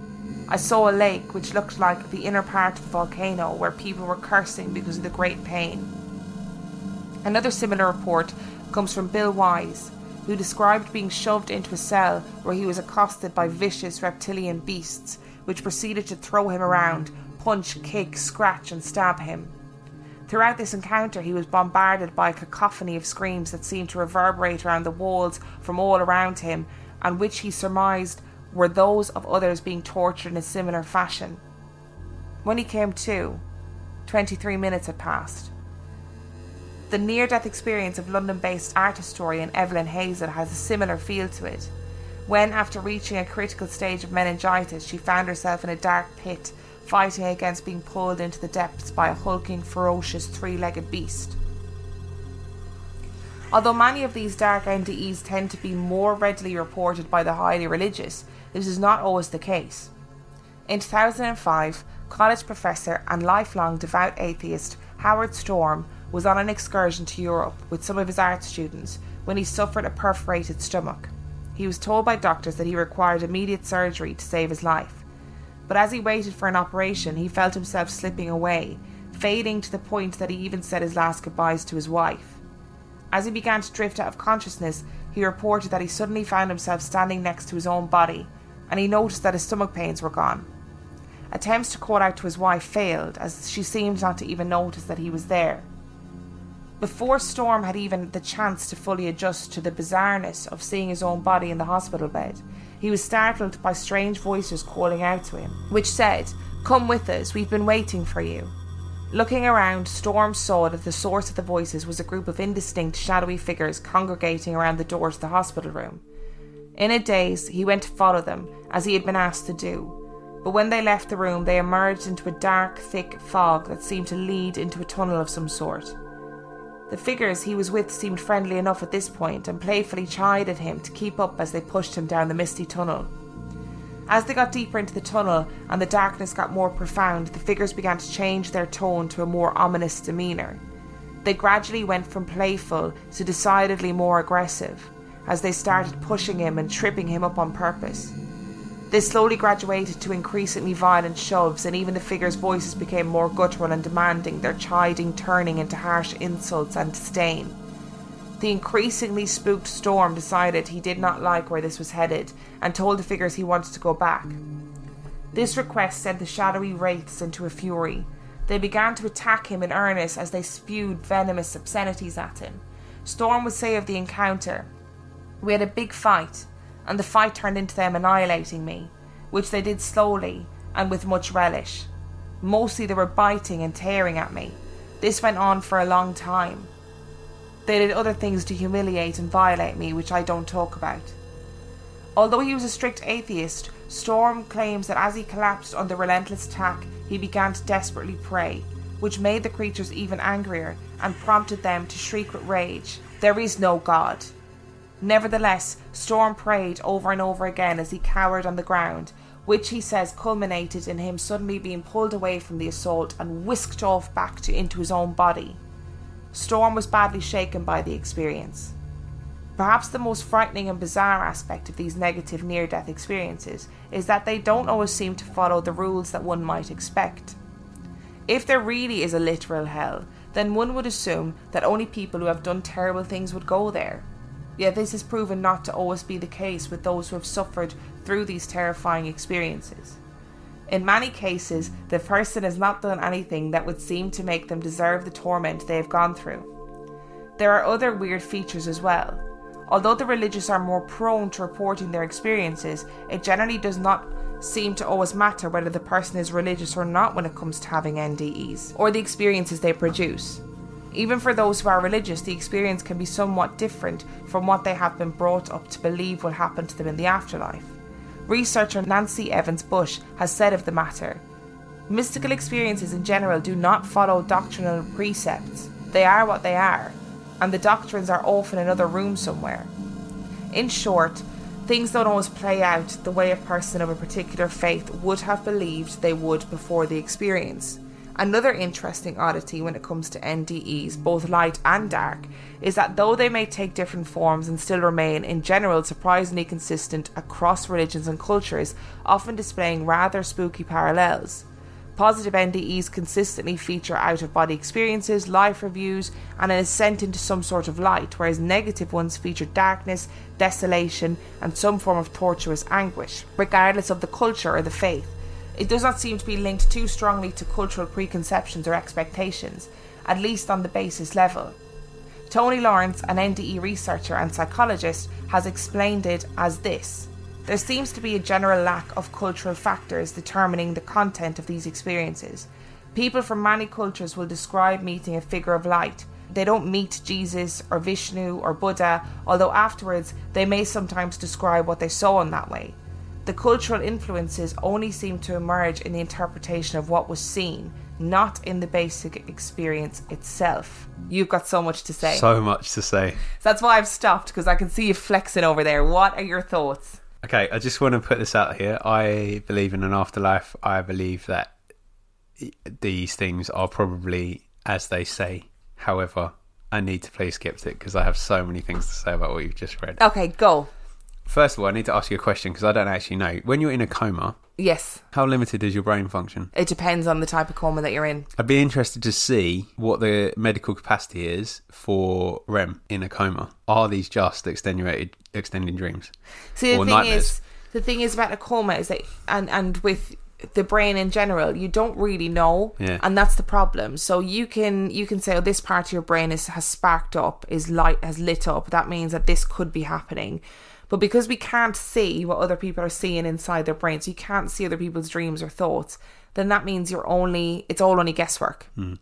I saw a lake which looked like the inner part of the volcano where people were cursing because of the great pain. Another similar report comes from Bill Wiese, who described being shoved into a cell where he was accosted by vicious reptilian beasts which proceeded to throw him around, punch, kick, scratch, and stab him. Throughout this encounter, he was bombarded by a cacophony of screams that seemed to reverberate around the walls from all around him, and which he surmised were those of others being tortured in a similar fashion. When he came to, 23 minutes had passed. The near death experience of London based art historian Evelyn Hazel has a similar feel to it. When, after reaching a critical stage of meningitis, she found herself in a dark pit, fighting against being pulled into the depths by a hulking, ferocious, three legged beast. Although many of these dark NDEs tend to be more readily reported by the highly religious, this is not always the case. In 2005, college professor and lifelong devout atheist Howard Storm was on an excursion to Europe with some of his art students when he suffered a perforated stomach. He was told by doctors that he required immediate surgery to save his life. But as he waited for an operation, he felt himself slipping away, fading to the point that he even said his last goodbyes to his wife. As he began to drift out of consciousness, he reported that he suddenly found himself standing next to his own body, and he noticed that his stomach pains were gone. Attempts to call out to his wife failed, as she seemed not to even notice that he was there. Before Storm had even the chance to fully adjust to the bizarreness of seeing his own body in the hospital bed, he was startled by strange voices calling out to him, which said, Come with us, we've been waiting for you. Looking around, Storm saw that the source of the voices was a group of indistinct, shadowy figures congregating around the door to the hospital room. In a daze, he went to follow them, as he had been asked to do. But when they left the room, they emerged into a dark, thick fog that seemed to lead into a tunnel of some sort. The figures he was with seemed friendly enough at this point and playfully chided him to keep up as they pushed him down the misty tunnel. As they got deeper into the tunnel and the darkness got more profound, the figures began to change their tone to a more ominous demeanour. They gradually went from playful to decidedly more aggressive as they started pushing him and tripping him up on purpose. This slowly graduated to increasingly violent shoves, and even the figures' voices became more guttural and demanding, their chiding turning into harsh insults and disdain. The increasingly spooked Storm decided he did not like where this was headed and told the figures he wanted to go back. This request sent the shadowy wraiths into a fury. They began to attack him in earnest as they spewed venomous obscenities at him. Storm would say of the encounter, We had a big fight and the fight turned into them annihilating me, which they did slowly and with much relish. Mostly they were biting and tearing at me. This went on for a long time. They did other things to humiliate and violate me, which I don't talk about. Although he was a strict atheist, Storm claims that as he collapsed under relentless attack, he began to desperately pray, which made the creatures even angrier and prompted them to shriek with rage, There is no God. Nevertheless, Storm prayed over and over again as he cowered on the ground, which he says culminated in him suddenly being pulled away from the assault and whisked off back to into his own body. Storm was badly shaken by the experience. Perhaps the most frightening and bizarre aspect of these negative near death experiences is that they don't always seem to follow the rules that one might expect. If there really is a literal hell, then one would assume that only people who have done terrible things would go there. Yet this is proven not to always be the case with those who have suffered through these terrifying experiences. In many cases, the person has not done anything that would seem to make them deserve the torment they have gone through. There are other weird features as well. Although the religious are more prone to reporting their experiences, it generally does not seem to always matter whether the person is religious or not when it comes to having NDEs, or the experiences they produce. Even for those who are religious, the experience can be somewhat different from what they have been brought up to believe will happen to them in the afterlife. Researcher Nancy Evans Bush has said of the matter Mystical experiences in general do not follow doctrinal precepts, they are what they are, and the doctrines are often in another room somewhere. In short, things don't always play out the way a person of a particular faith would have believed they would before the experience. Another interesting oddity when it comes to NDEs, both light and dark, is that though they may take different forms and still remain, in general, surprisingly consistent across religions and cultures, often displaying rather spooky parallels. Positive NDEs consistently feature out of body experiences, life reviews, and an ascent into some sort of light, whereas negative ones feature darkness, desolation, and some form of torturous anguish, regardless of the culture or the faith. It does not seem to be linked too strongly to cultural preconceptions or expectations, at least on the basis level. Tony Lawrence, an NDE researcher and psychologist, has explained it as this There seems to be a general lack of cultural factors determining the content of these experiences. People from many cultures will describe meeting a figure of light. They don't meet Jesus or Vishnu or Buddha, although afterwards they may sometimes describe what they saw in that way. The cultural influences only seem to emerge in the interpretation of what was seen, not in the basic experience itself. You've got so much to say. So much to say. So that's why I've stopped because I can see you flexing over there. What are your thoughts? Okay, I just want to put this out here. I believe in an afterlife. I believe that these things are probably as they say. However, I need to play skeptic because I have so many things to say about what you've just read. Okay, go. First of all, I need to ask you a question because I don't actually know. When you're in a coma, Yes, how limited is your brain function? it depends on the type of coma that you're in. I'd be interested to see what the medical capacity is for REM in a coma. Are these just extenuated, extending dreams? See, the Or thing nightmares. is, the thing is about a coma is that, and and with the brain in general, you don't really know, Yeah. and that's the problem. So you can you can say, oh, this part of your brain is has sparked up, is light has lit up. That means that this could be happening. But because we can't see what other people are seeing inside their brains, you can't see other people's dreams or thoughts. Then that means you're only it's all only guesswork. Hmm.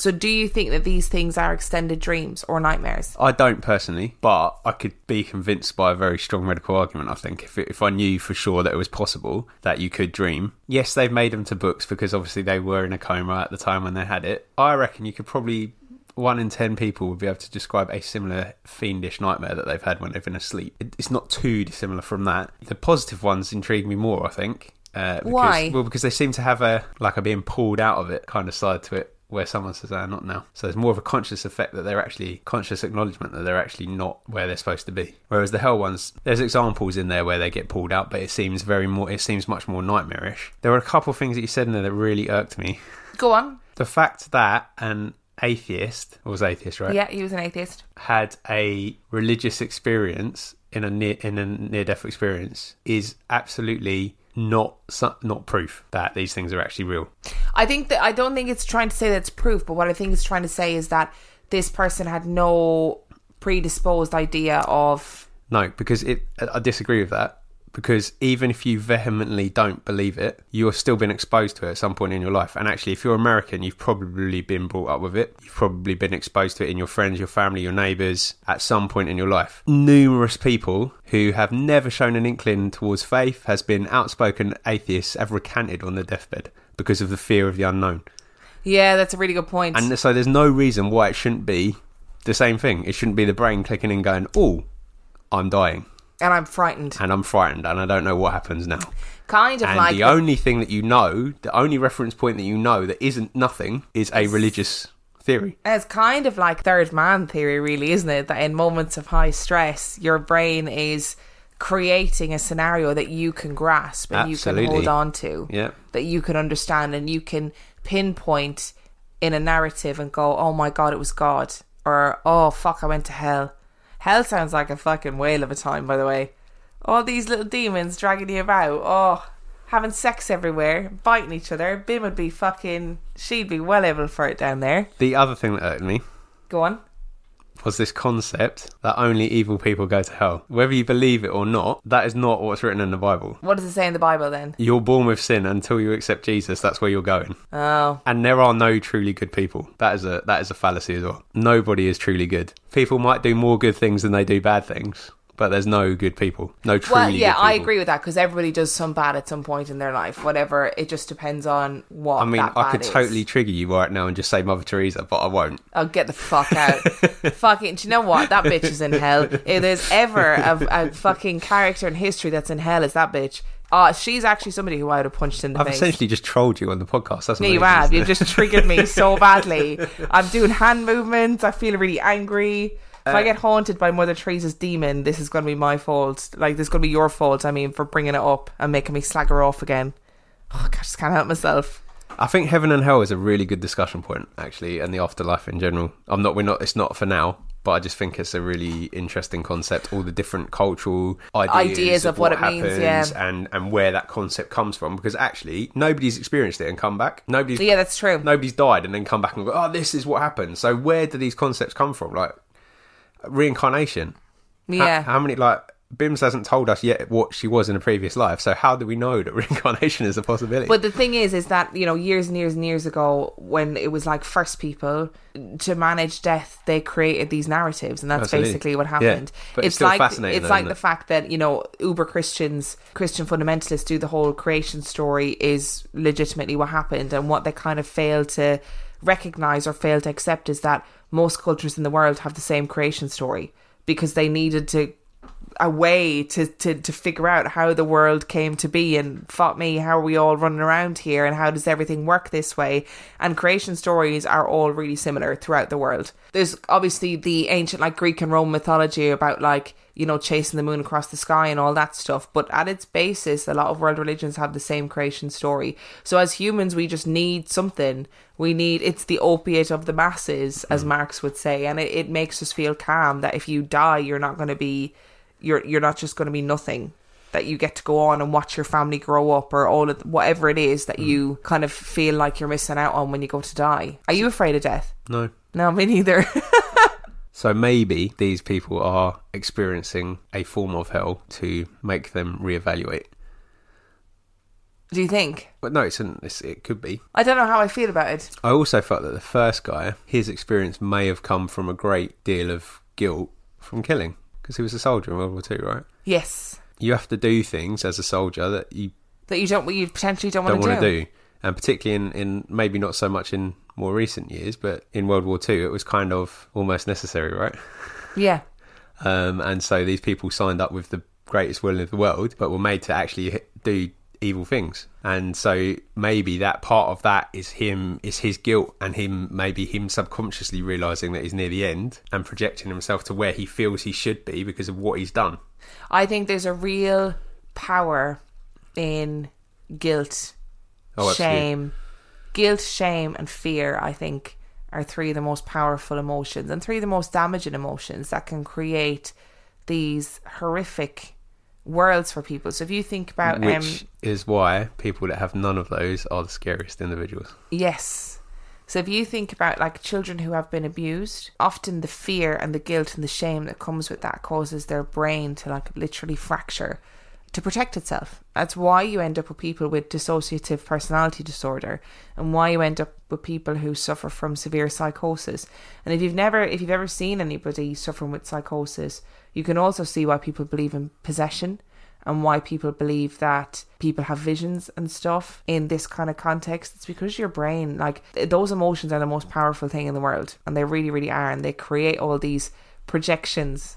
So do you think that these things are extended dreams or nightmares? I don't personally, but I could be convinced by a very strong medical argument. I think if if I knew for sure that it was possible that you could dream. Yes, they've made them to books because obviously they were in a coma at the time when they had it. I reckon you could probably one in ten people would be able to describe a similar fiendish nightmare that they've had when they've been asleep. It's not too dissimilar from that. The positive ones intrigue me more. I think. Uh, because, Why? Well, because they seem to have a like a being pulled out of it kind of side to it where someone says, "Ah, not now." So there's more of a conscious effect that they're actually conscious acknowledgement that they're actually not where they're supposed to be. Whereas the hell ones, there's examples in there where they get pulled out, but it seems very more. It seems much more nightmarish. There were a couple of things that you said in there that really irked me. Go on. The fact that an atheist, or was atheist, right? Yeah, he was an atheist. had a religious experience in a near in a near death experience is absolutely not su- not proof that these things are actually real. I think that I don't think it's trying to say that's proof, but what I think it's trying to say is that this person had no predisposed idea of No, because it I disagree with that. Because even if you vehemently don't believe it, you've still been exposed to it at some point in your life. And actually, if you're American, you've probably been brought up with it. You've probably been exposed to it in your friends, your family, your neighbours at some point in your life. Numerous people who have never shown an inkling towards faith, has been outspoken atheists, have recanted on their deathbed because of the fear of the unknown. Yeah, that's a really good point. And so there's no reason why it shouldn't be the same thing. It shouldn't be the brain clicking and going, oh, I'm dying and I'm frightened. and I'm frightened and I don't know what happens now. Kind of And like the only thing that you know, the only reference point that you know that isn't nothing is a religious theory. It's kind of like third man theory, really, isn't it? That in moments of high stress, your brain is creating a scenario that you can grasp and you can hold on to, Yeah. that you can understand, and you can pinpoint in a narrative and go, "Oh my god, it was God," or "Oh fuck, I went to hell." Hell sounds like a fucking whale of a time, by the way. All these little demons dragging you about. Oh, having sex everywhere, biting each other. Bim would be fucking. She'd be well able for it down there. The other thing that hurt me Go on. Was this concept that only evil people go to hell. Whether you believe it or not, that is not what's written in the Bible. What does it say in the Bible then? You're born with sin until you accept Jesus. That's where you're going. Oh, And there are no truly good people. That is a that is a fallacy as well. Nobody is truly good. People might do more good things than they do bad things, but there's no good people. No truly. well, yeah, I agree with that because everybody does some bad at some point in their life. Whatever, it just depends on what. I mean, I could is. totally trigger you right now and just say Mother Teresa, but I won't. I'll get the fuck out! fucking, do you know what? That bitch is in hell. If there's ever a, a fucking character in history that's in hell, is that bitch. Oh, she's actually somebody who I would have punched in the face. I've essentially just trolled you on the podcast. That's Yeah, you have. You've just triggered me so badly. I'm doing hand movements. I feel really angry. If Uh, I get haunted by Mother Teresa's demon, this is going to be my fault. Like, this is going to be your fault, I mean, for bringing it up and making me slag her off again. Oh, I just can't help myself. I think heaven and hell is a really good discussion point, actually, and the afterlife in general. I'm not. We're not. It's not for now. But I just think it's a really interesting concept. All the different cultural ideas, Ideas of what it means, yeah. and and where that concept comes from. Because actually, nobody's experienced it and come back. Nobody's Yeah, that's true. nobody's died and then come back and go, oh, this is what happened. So where do these concepts come from? Like reincarnation. Yeah. How, many like Bims hasn't told us yet what she was in a previous life. So how do we know that reincarnation is a possibility? But the thing is, is that you know, years and years and years ago, when it was like first people to manage death, they created these narratives, and that's Absolutely. basically what Yeah. happened. But it's still like fascinating it's though, like the it? fact that you know, uber Christians, Christian fundamentalists do the whole creation story is legitimately what happened, and what they kind of fail to recognize or fail to accept is that most cultures in the world have the same creation story because they needed to a way to, to, to figure out how the world came to be and fuck me, how are we all running around here and how does everything work this way? And creation stories are all really similar throughout the world. There's obviously the ancient like Greek and Roman mythology about like, you know, chasing the moon across the sky and all that stuff. But at its basis, a lot of world religions have the same creation story. So as humans, we just need something. We need, it's the opiate of the masses, as hmm. Marx would say. And it, it makes us feel calm that if you die, you're not going to be you're you're not just going to be nothing that you get to go on and watch your family grow up or all of whatever it is that mm. you kind of feel like you're missing out on when you go to die. Are you afraid of death? no. No, me neither. So maybe these people are experiencing a form of hell to make them reevaluate. Do you think? But no, it's, an, it's it could be. I don't know how I feel about it. I also felt that the first guy, his experience may have come from a great deal of guilt from killing because he was a soldier in World War Two, right? Yes, You have to do things as a soldier that you that you don't, you potentially don't don't want to do. do, and particularly in, in maybe not so much in more recent years, but in World War Two, it was kind of almost necessary, right? Yeah, Um, and so these people signed up with the greatest will in the world, but were made to actually do evil things. And so maybe that part of that is him, is his guilt, and him maybe him subconsciously realizing that he's near the end and projecting himself to where he feels he should be because of what he's done. I think there's a real power in guilt, Oh, shame, guilt, shame, and fear. I think are three of the most powerful emotions and three of the most damaging emotions that can create these horrific worlds for people. So if you think about, Which um, is why people that have none of those are the scariest individuals. Yes. So if you think about like children who have been abused, often the fear and the guilt and the shame that comes with that causes their brain to like literally fracture to protect itself. That's why you end up with people with dissociative personality disorder and why you end up with people who suffer from severe psychosis. And if you've never if you've ever seen anybody suffering with psychosis, you can also see why people believe in possession and why people believe that people have visions and stuff in this kind of context. It's because your brain, like those emotions, are the most powerful thing in the world, and they really, really are, and they create all these projections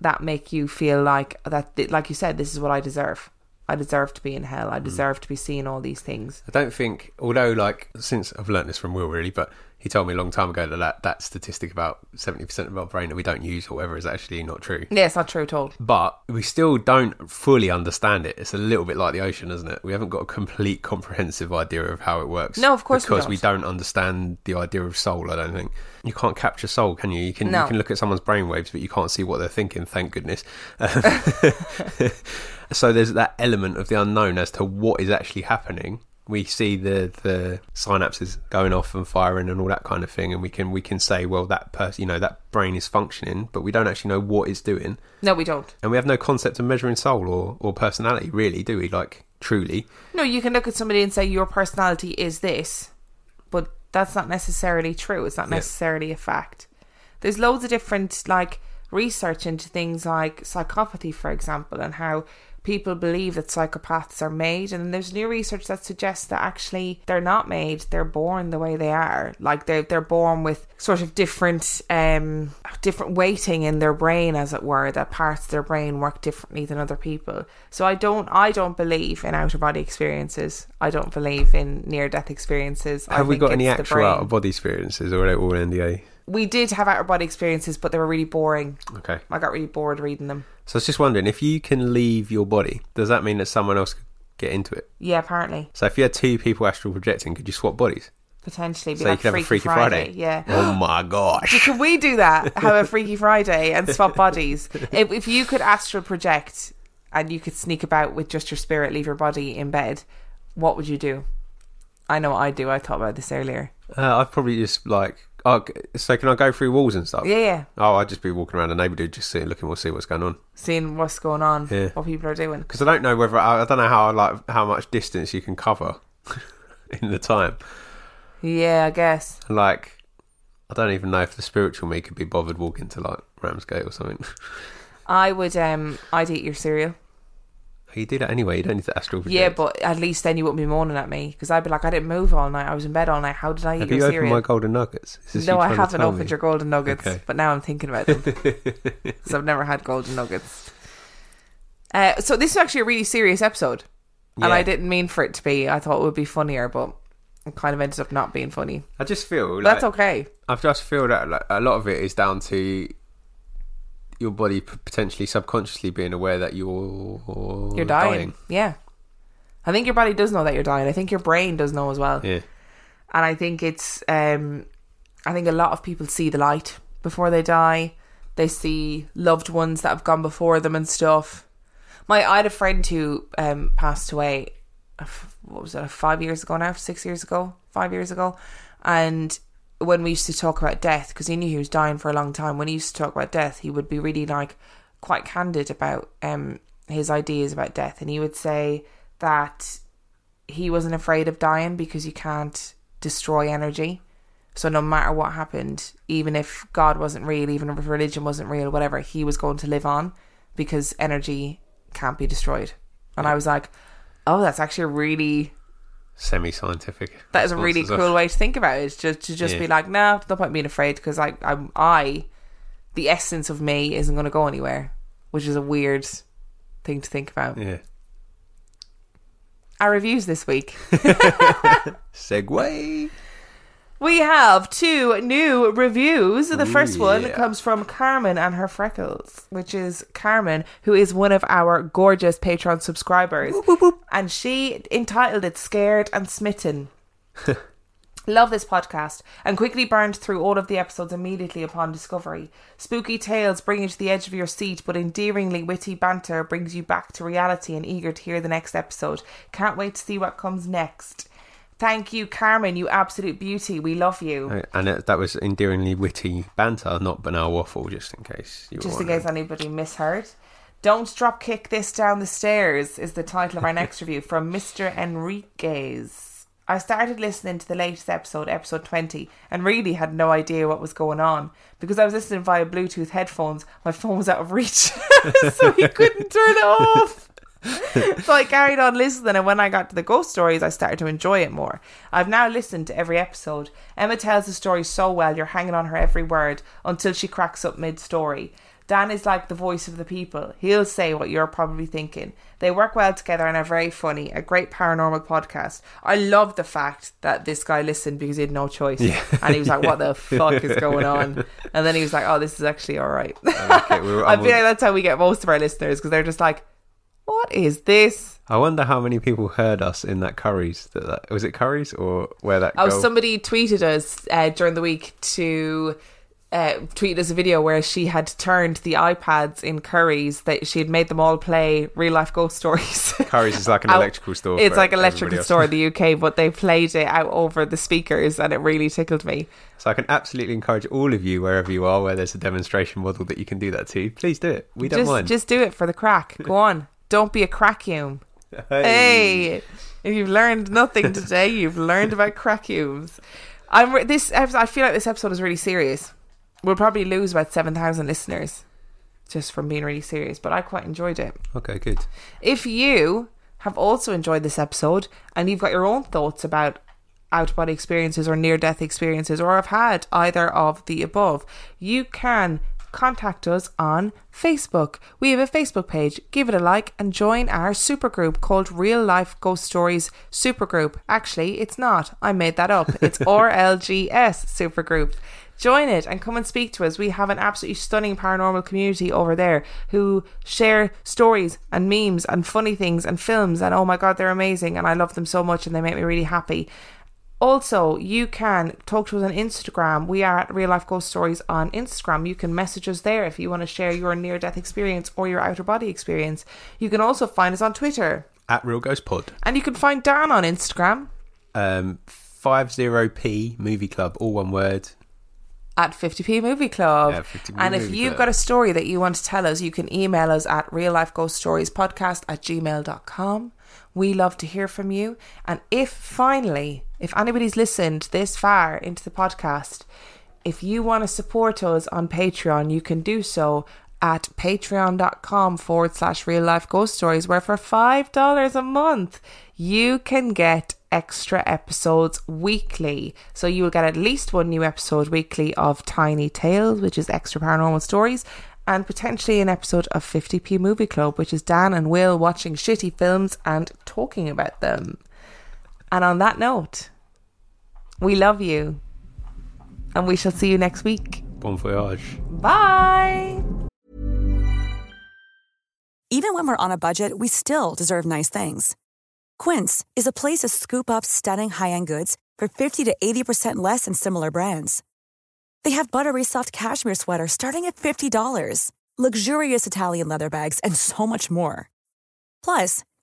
that make you feel like that, like you said, this is what I deserve. I deserve to be in hell. I mm. deserve to be seeing all these things. I don't think, although like since I've learnt this from Will really, but he told me a long time ago that that, that statistic about seventy percent of our brain that we don't use or whatever is actually not true. Yeah, it's not true at all. But we still don't fully understand it. It's a little bit like the ocean, isn't it? We haven't got a complete comprehensive idea of how it works. No, of course because we don't. don't understand the idea of soul. I don't think you can't capture soul, can you? You can No. you can look at someone's brainwaves, but you can't see what they're thinking. Thank goodness. so there's that element of the unknown as to what is actually happening. We see the the synapses going off and firing and all that kind of thing, and we can we can say, well, that person, you know, that brain is functioning, but we don't actually know what it's doing, No, we don't. and we have no concept of measuring soul or or personality, really, do we? Like truly, No, you can look at somebody and say your personality is this, but that's not necessarily true. It's not Yeah. necessarily a fact. There's loads of different like research into things like psychopathy, for example, and how people believe that psychopaths are made. And there's new research that suggests that actually they're not made they're born the way they are. Like they're, they're born with sort of different um different weighting in their brain as it were that parts of their brain work differently than other people. So i don't i don't believe in outer body experiences. I don't believe in near death experiences I have we got any actual out of body experiences, or are they all NDA? we did have out of body experiences but they were really boring. Okay, i got really bored reading them so I was just wondering if you can leave your body, does that mean that someone else could get into it? yeah apparently So if you had two people astral projecting, could you swap bodies? potentially be So you like could have a freaky, Freaky Friday. yeah Oh my gosh! Could we do that? Have a Freaky Friday and swap bodies? If, if you could astral project and you could sneak about with just your spirit, leave your body in bed, what would you do? I know what I'd do. I thought about this earlier. Uh, I'd probably just like. Oh, so can I go through walls and stuff? Yeah, yeah. Oh, I'd just be walking around the neighbourhood, just sitting, looking, we'll see what's going on. Seeing what's going on, Yeah. what people are doing. Because I don't know whether I, I don't know how like how much distance you can cover in the time. Yeah, I guess. Like, I don't even know if the spiritual me could be bothered walking to like Ramsgate or something. I would. Um, I'd eat your cereal. You do that anyway. You don't need to astral project. Yeah, but at least then you wouldn't be moaning at me because I'd be like, I didn't move all night. I was in bed all night. How did I eat have you opened cereal? my golden nuggets? No, I haven't opened me? your golden nuggets, Okay. but now I'm thinking about them. so I've never had golden nuggets. Uh, so this is actually a really serious episode, and I didn't mean for it to be. I thought it would be funnier, but it kind of ended up not being funny. I just feel like That's okay. I just feel that like, a lot of it is down to your body potentially subconsciously being aware that you're You're dying. Yeah, I think your body does know that you're dying. I think your brain does know as well. Yeah. and I think it's um I think a lot of people see the light before they die. They see loved ones that have gone before them and stuff. My I had a friend who um passed away uh, what was it, five years ago now, six years ago, five years ago. And when we used to talk about death, because he knew he was dying for a long time, when he used to talk about death, he would be really like quite candid about um his ideas about death. And he would say that he wasn't afraid of dying because you can't destroy energy. So no matter what happened, even if God wasn't real, even if religion wasn't real, whatever, he was going to live on because energy can't be destroyed. And I was like, oh, that's actually a really Semi-scientific. that is a really cool way to think about it. Just to just Yeah. be like, no, there's no point being afraid because I, I, I, the essence of me isn't going to go anywhere, which is a weird thing to think about. Yeah. Our reviews this week. Segue. We have two new reviews. The first one yeah. comes from Carmen and her freckles, which is Carmen, who is one of our gorgeous Patreon subscribers. And she entitled it Scared and Smitten. Love this podcast and quickly burned through all of the episodes immediately upon discovery. Spooky tales bring you to the edge of your seat, but endearingly witty banter brings you back to reality and eager to hear the next episode. Can't wait to see what comes next. Thank you, Carmen, you absolute beauty. We love you. And it, that was endearingly witty banter, not banal waffle, just in case you were Just in case anybody misheard. Don't drop kick this down the stairs is the title of our next review from Mr. Enriquez. I started listening to the latest episode, episode 20, and really had no idea what was going on because I was listening via Bluetooth headphones. My phone was out of reach, so he couldn't turn it off. so I carried on listening, and when I got to the ghost stories, I started to enjoy it more. I've now listened to every episode. Emma tells the story so well, you're hanging on her every word until she cracks up mid story. Dan is like the voice of the people. He'll say what you're probably thinking. They work well together and are very funny. A great paranormal podcast. I love the fact that this guy listened because he had no choice. Yeah. And he was like, what the fuck is going on? And then he was like, oh, this is actually all right. Okay, I feel like that's how we get most of our listeners because they're just like, what is this? I wonder how many people heard us in that Currys. That, that was it Currys or where that? Oh, somebody tweeted us uh, during the week to uh, tweeted us a video where she had turned the iPads in Currys that she had made them all play real life ghost stories. Currys is like an out- electrical store. It's like an electrical store in the UK, but they played it out over the speakers, and it really tickled me. So I can absolutely encourage all of you, wherever you are, where there's a demonstration model that you can do that to. Please do it. We don't just, mind. just do it for the crack. Go on, don't be a crackume. Hey, if you've learned nothing today, you've learned about crackumes. I'm re- this. I feel like this episode is really serious. We'll probably lose about seven thousand listeners just from being really serious, but I quite enjoyed it. Okay, good. If you have also enjoyed this episode and you've got your own thoughts about out of body experiences or near death experiences or have had either of the above, you can contact us on Facebook. We have a Facebook page. Give it a like and join our supergroup called Real Life Ghost Stories Supergroup. Actually, it's not. I made that up. It's RLGS Supergroup. Join it and come and speak to us. We have an absolutely stunning paranormal community over there who share stories and memes and funny things and films. And oh my God, they're amazing. And I love them so much and they make me really happy. Also, you can talk to us on Instagram. We are at Real Life Ghost Stories on Instagram. You can message us there if you want to share your near death experience or your outer body experience. You can also find us on Twitter. At Real Ghost Pod. And you can find Dan on Instagram Um, 50p Movie Club, all one word. at 50p Movie Club. Yeah, 50p and if you've Club. got a story that you want to tell us, you can email us at real life ghost stories podcast at gmail.com. We love to hear from you. And if finally, if anybody's listened this far into the podcast, if you want to support us on Patreon, you can do so at patreon.com forward slash real life ghost stories, where for $5 a month, you can get extra episodes weekly. So you will get at least one new episode weekly of Tiny Tales, which is extra paranormal stories, and potentially an episode of 50p Movie Club, which is Dan and Will watching shitty films and talking about them. And on that note, we love you. And we shall see you next week. Bon voyage. Bye. Even when we're on a budget, we still deserve nice things. Quince is a place to scoop up stunning high-end goods for 50 to 80% less than similar brands. They have buttery soft cashmere sweaters starting at $50, luxurious Italian leather bags, and so much more. Plus,